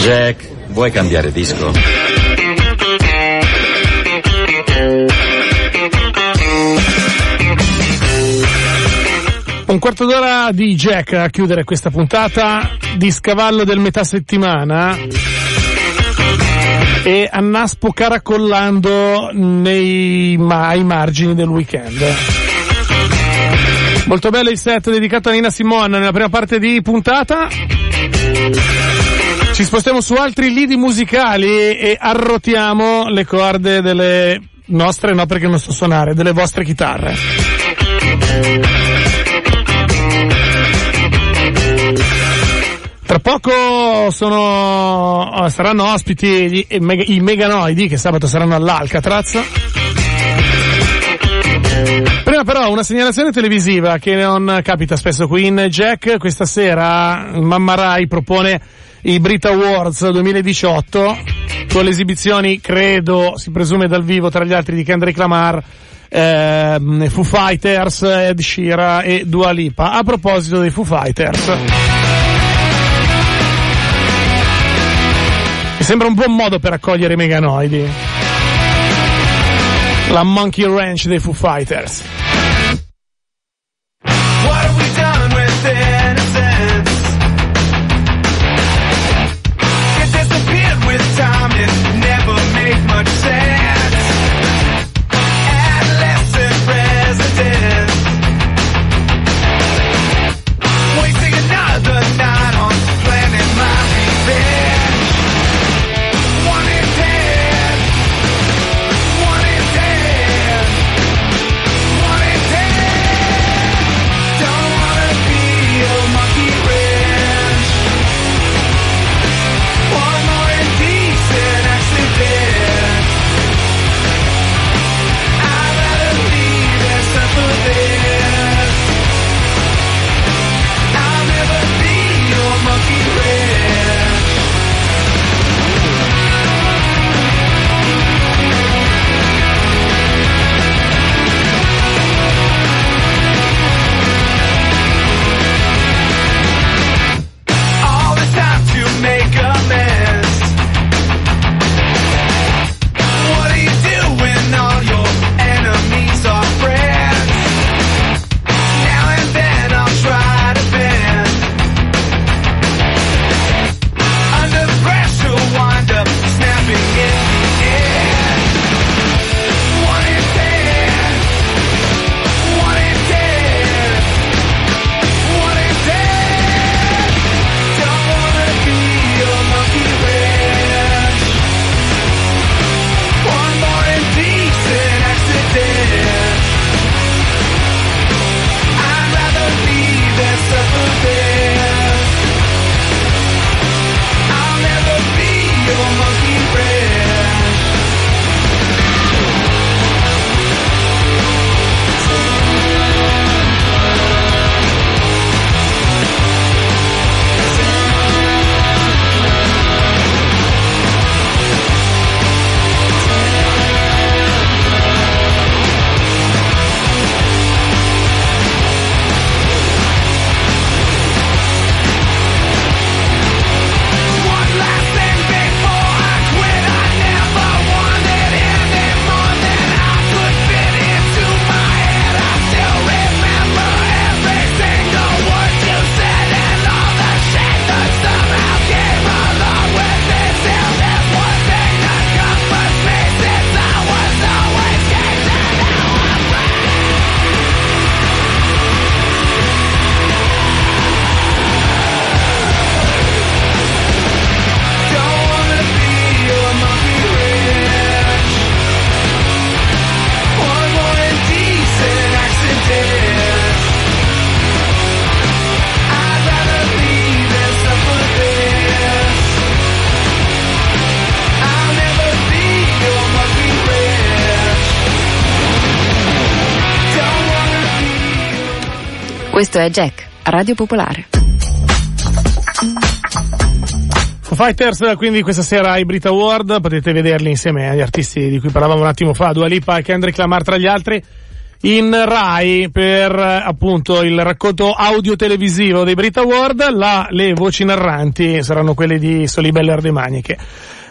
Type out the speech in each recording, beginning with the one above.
Jack, vuoi cambiare disco? Un quarto d'ora di Jack a chiudere questa puntata di scavallo del metà settimana e annaspo caracollando nei, ma, ai margini del weekend. Molto bello il set dedicato a Nina Simone nella prima parte di puntata. Ci spostiamo su altri lidi musicali e arrotiamo le corde delle nostre, no perché non so suonare, delle vostre chitarre. Tra poco sono, saranno ospiti gli, i Meganoidi che sabato saranno all'Alcatraz. Prima però una segnalazione televisiva che non capita spesso qui in Jack. Questa sera Mamma Rai propone i Brit Awards 2018 con le esibizioni, credo, si presume dal vivo tra gli altri di Kendrick Lamar, eh, Foo Fighters, Ed Sheeran e Dua Lipa. A proposito dei Foo Fighters. Mi sembra un buon modo per accogliere i meganoidi. La Monkey Ranch dei Foo Fighters. Questo è Jack, Radio Popolare. Foo Fighters, quindi questa sera ai Brit Award, potete vederli insieme agli artisti di cui parlavamo un attimo fa, Dua Lipa e Kendrick Lamar tra gli altri. in Rai per appunto il racconto audio televisivo dei Brit Award, là le voci narranti saranno quelle di Solibeller De Maniche.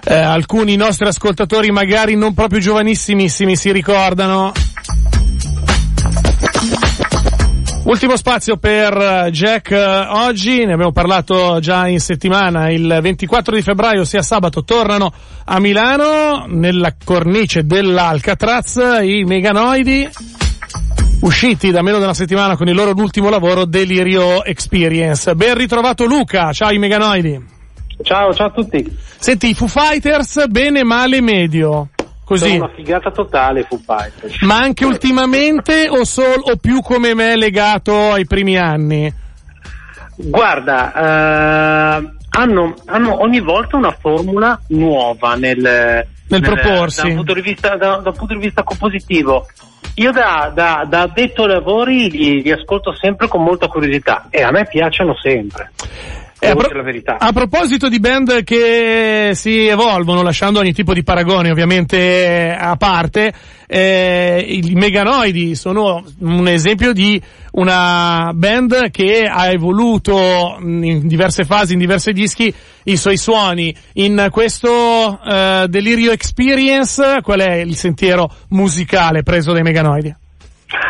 Eh, alcuni nostri ascoltatori magari non proprio giovanissimissimi si ricordano Ultimo spazio per Jack oggi, ne abbiamo parlato già in settimana, il 24 di febbraio, sia sabato, tornano a Milano nella cornice dell'Alcatraz i Meganoidi usciti da meno di una settimana con il loro ultimo lavoro Delirio Experience. Ben ritrovato Luca, ciao i Meganoidi. Ciao, ciao a tutti. Senti, i Foo Fighters, bene, male, medio. Così. Sono una figata totale Foo Fighters. Ma anche ultimamente o, sol, o più come me legato ai primi anni? Guarda, eh, hanno, hanno, ogni volta una formula nuova nel, nel, nel proporsi. Da un, punto di vista, da, da un punto di vista compositivo. Io da, da, da addetto ai lavori li, li ascolto sempre con molta curiosità e a me piacciono sempre. Eh, a, pro- a, proposito di band che si evolvono, lasciando ogni tipo di paragone ovviamente a parte, eh, i Meganoidi sono un esempio di una band che ha evoluto in diverse fasi, in diversi dischi, i suoi suoni. In questo eh, Delirio Experience, qual è il sentiero musicale preso dai Meganoidi?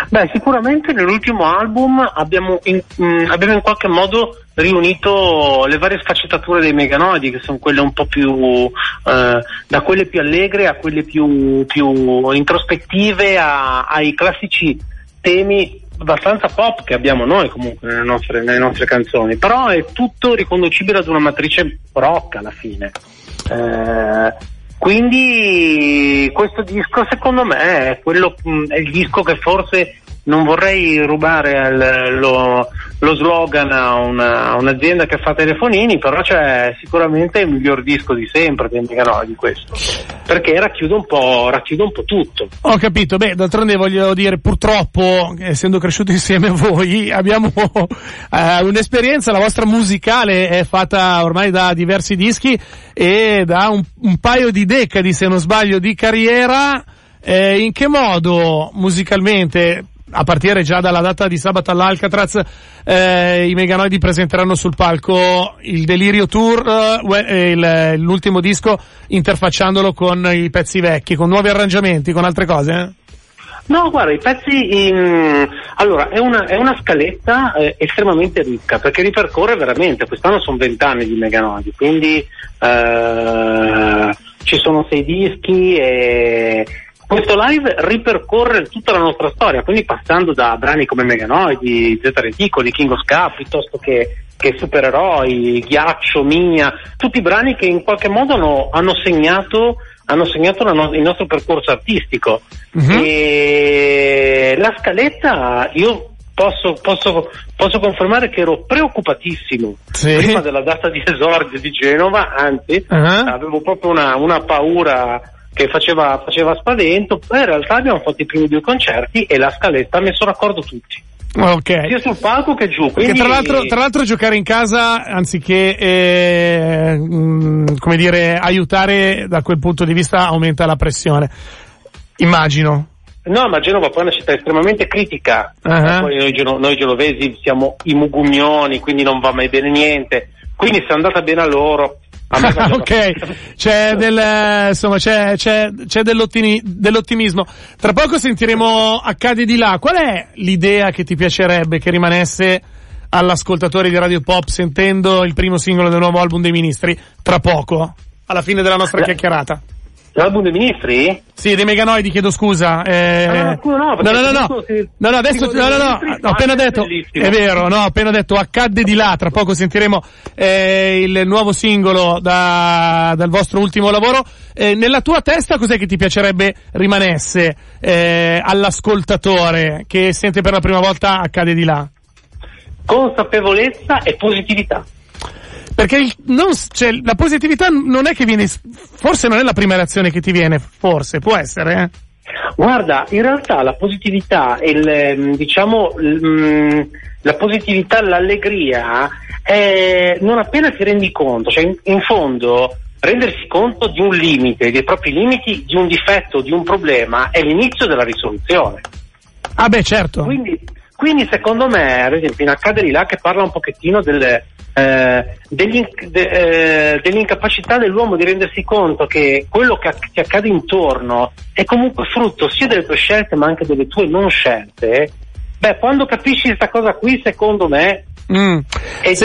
Beh, sicuramente nell'ultimo album abbiamo in, mh, mm, abbiamo in qualche modo riunito le varie sfaccettature dei meganoidi, che sono quelle un po' più, eh, da quelle più allegre a quelle più, più introspettive, a, ai classici temi abbastanza pop che abbiamo noi comunque nelle nostre, nelle nostre, canzoni, però è tutto riconducibile ad una matrice rock alla fine. Eh, quindi questo disco secondo me è, quello, è il disco che forse non vorrei rubare al, lo, lo, slogan a, una, a, un'azienda che fa telefonini, però c'è sicuramente il miglior disco di sempre, no, di questo. Perché racchiude un, po', racchiude un po' tutto. Ho capito, beh, d'altronde voglio dire, purtroppo, essendo cresciuto insieme a voi, abbiamo eh, un'esperienza, la vostra musicale è fatta ormai da diversi dischi e da un, un paio di decadi, se non sbaglio, di carriera. Eh, in che modo musicalmente a partire già dalla data di sabato all'Alcatraz eh, i Meganoidi presenteranno sul palco il Delirio Tour, eh, il, l'ultimo disco, interfacciandolo con i pezzi vecchi, con nuovi arrangiamenti, con altre cose? Eh? No, guarda, i pezzi in... allora è una, è una scaletta eh, estremamente ricca perché ripercorre veramente, quest'anno sono vent'anni di Meganoidi, quindi eh, ci sono sei dischi e questo live ripercorre tutta la nostra storia, quindi passando da brani come Meganoidi, Z Reticoli, King of Ska, piuttosto che, che Supereroi, Ghiaccio, Mia, tutti brani che in qualche modo hanno, hanno segnato, hanno segnato no- il nostro percorso artistico. Mm-hmm. E la scaletta, io Posso, posso, posso, confermare che ero preoccupatissimo sì. prima della data di esordio di Genova, anzi uh-huh. avevo proprio una, una paura che faceva, faceva spavento, poi in realtà abbiamo fatto i primi due concerti e la scaletta ha messo d'accordo tutti. Okay. Sia sul palco che giù. Quindi... Tra, l'altro, tra, l'altro, giocare in casa anziché eh, mh, mm, come dire, aiutare da quel punto di vista aumenta la pressione. Immagino. No, ma Genova poi è una città estremamente critica. Uh-huh. Noi, noi, genovesi siamo i mugugnoni, quindi non va mai bene niente. Quindi se è andata bene a loro, ok, c'è, del, insomma, c'è, c'è, c'è dell'ottimi, dell'ottimismo. Tra poco sentiremo Accade di là. Qual è l'idea che ti piacerebbe che rimanesse all'ascoltatore di Radio Pop sentendo il primo singolo del nuovo album dei ministri? Tra poco, alla fine della nostra chiacchierata. L'album dei ministri? Sì, dei Meganoidi, chiedo scusa. Eh... Ah, no, no, no, no, no, no, no, adesso, no, no, no, ho appena detto, è vero, no, ho appena detto, accadde di là, tra poco sentiremo eh, il nuovo singolo da, dal vostro ultimo lavoro. Eh, nella tua testa cos'è che ti piacerebbe rimanesse eh, all'ascoltatore che sente per la prima volta accade di là? Consapevolezza e positività. Perché il, non, cioè, la positività non è che viene, forse non è la prima reazione che ti viene, forse, può essere, eh? Guarda, in realtà la positività, il, ehm, diciamo, mm, la positività, l'allegria, è non appena ti rendi conto, cioè in, in fondo rendersi conto di un limite, dei propri limiti, di un difetto, di un problema, è l'inizio della risoluzione. Ah beh, certo. Quindi, quindi secondo me, ad esempio, in accade di là che parla un pochettino delle, eh, de, eh, dell'incapacità dell'uomo di rendersi conto che quello che ti accade intorno è comunque frutto sia delle tue scelte ma anche delle tue non scelte, beh, quando capisci questa cosa qui, secondo me, Mm.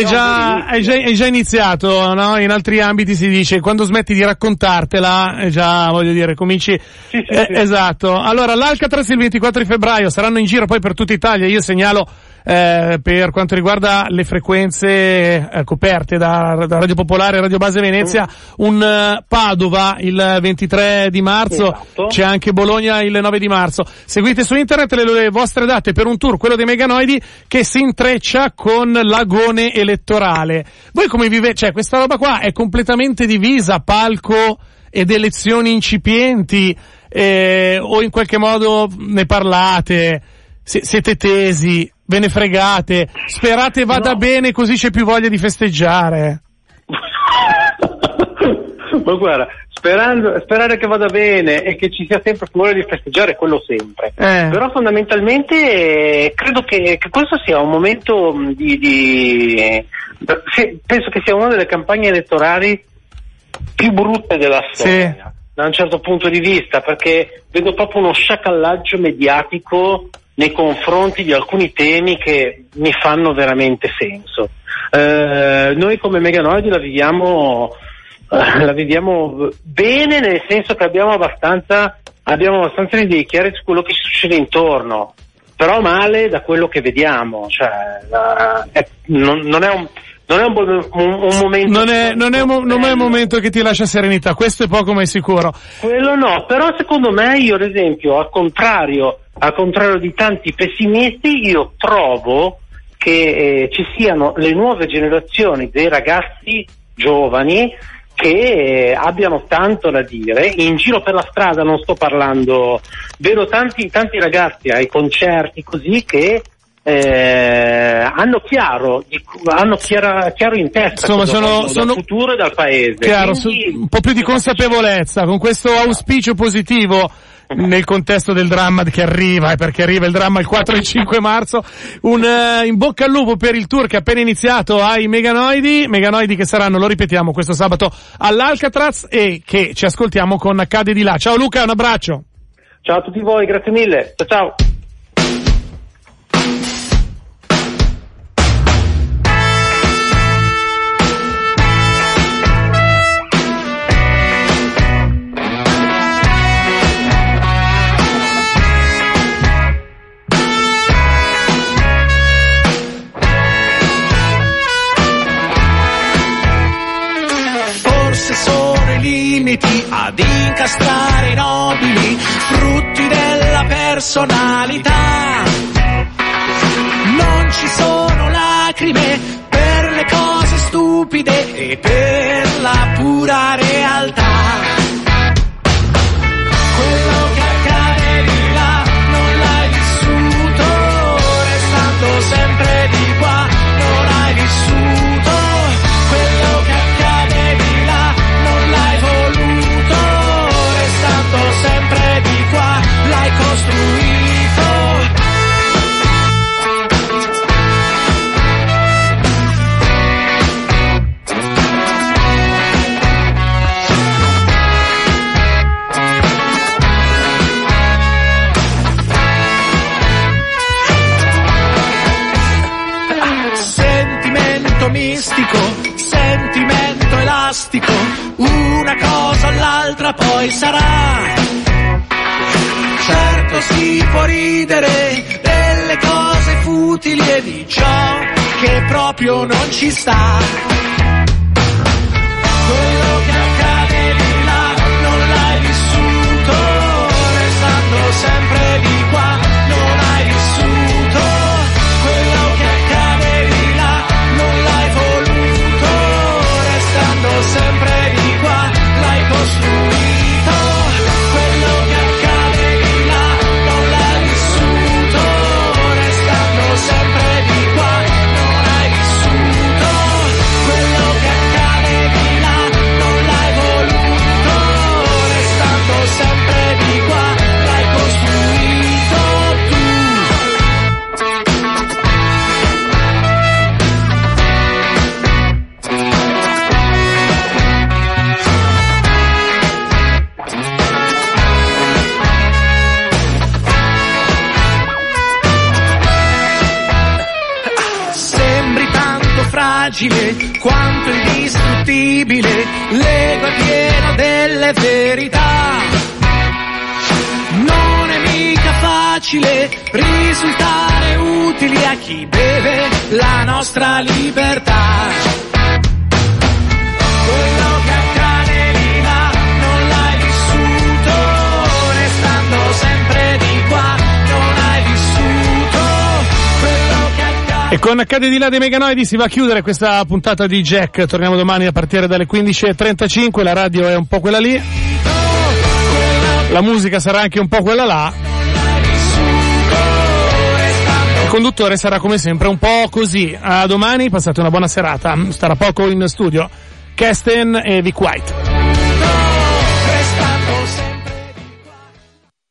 Già, hai, già, hai già iniziato, no? In altri ambiti si dice quando smetti di raccontartela, è già, voglio dire, cominci. Sì, sì, eh, sì. Esatto. Allora, l'Alcatraz il 24 di febbraio saranno in giro poi per tutta Italia. Io segnalo eh, per quanto riguarda le frequenze eh, coperte da, da, Radio Popolare e Radio Base Venezia, mm. un uh, Padova il 23 di marzo, esatto. c'è anche Bologna il 9 di marzo. Seguite su internet le, le vostre date per un tour, quello dei Meganoidi, che si intreccia con l'agone elettorale. Voi come vivete? Cioè, questa roba qua è completamente divisa, palco ed elezioni incipienti, eh, o in qualche modo ne parlate, siete tesi, ve ne fregate, sperate vada no. bene così c'è più voglia di festeggiare. Ma guarda, sperando, sperare che vada bene e che ci sia sempre più voglia di festeggiare, quello sempre. Eh. Però fondamentalmente eh, credo che, che, questo sia un momento di, di, penso che sia una delle campagne elettorali più brutte della storia. Sì. Da un certo punto di vista, perché vedo proprio uno sciacallaggio mediatico nei confronti di alcuni temi che mi fanno veramente senso. Eh, noi come Meganoidi la viviamo, eh, la viviamo bene nel senso che abbiamo abbastanza, abbiamo abbastanza idee chiare su quello che succede intorno, però male da quello che vediamo, cioè, eh, non, non, è un, non è un, un, momento. Non è, non, è un, non è un momento che ti lascia serenità, questo è poco ma è sicuro. Quello no, però secondo me io ad esempio, al contrario, al contrario di tanti pessimisti, io trovo che eh, ci siano le nuove generazioni dei ragazzi giovani che eh, abbiano tanto da dire. In giro per la strada non sto parlando, vedo tanti, tanti ragazzi ai concerti così che eh, hanno chiaro, hanno chiara, chiaro in testa Insomma, sono, sono dal futuro e dal paese. Chiaro, Quindi, su, un po' più di consapevolezza, con questo auspicio positivo nel contesto del dramma che arriva, eh, perché arriva il dramma il 4 e il 5 marzo, un uh, in bocca al lupo per il tour che è appena iniziato ai Meganoidi, Meganoidi che saranno, lo ripetiamo, questo sabato all'Alcatraz e che ci ascoltiamo con Accade di là. Ciao Luca, un abbraccio. Ciao a tutti voi, grazie mille. Ciao ciao. Personalità. Non ci sono lacrime per le cose stupide e per la pura realtà. Può ridere delle cose futili e di ciò che proprio non ci sta. Fragile quanto indistruttibile, l'ego è pieno delle verità. Non è mica facile risultare utili a chi beve la nostra libertà. E con Accade di là dei Meganoidi si va a chiudere questa puntata di Jack. Torniamo domani a partire dalle 15.35. La radio è un po' quella lì. La musica sarà anche un po' quella là. Il conduttore sarà come sempre un po' così. A domani, passate una buona serata. Starà poco in studio Kesten e Vic White.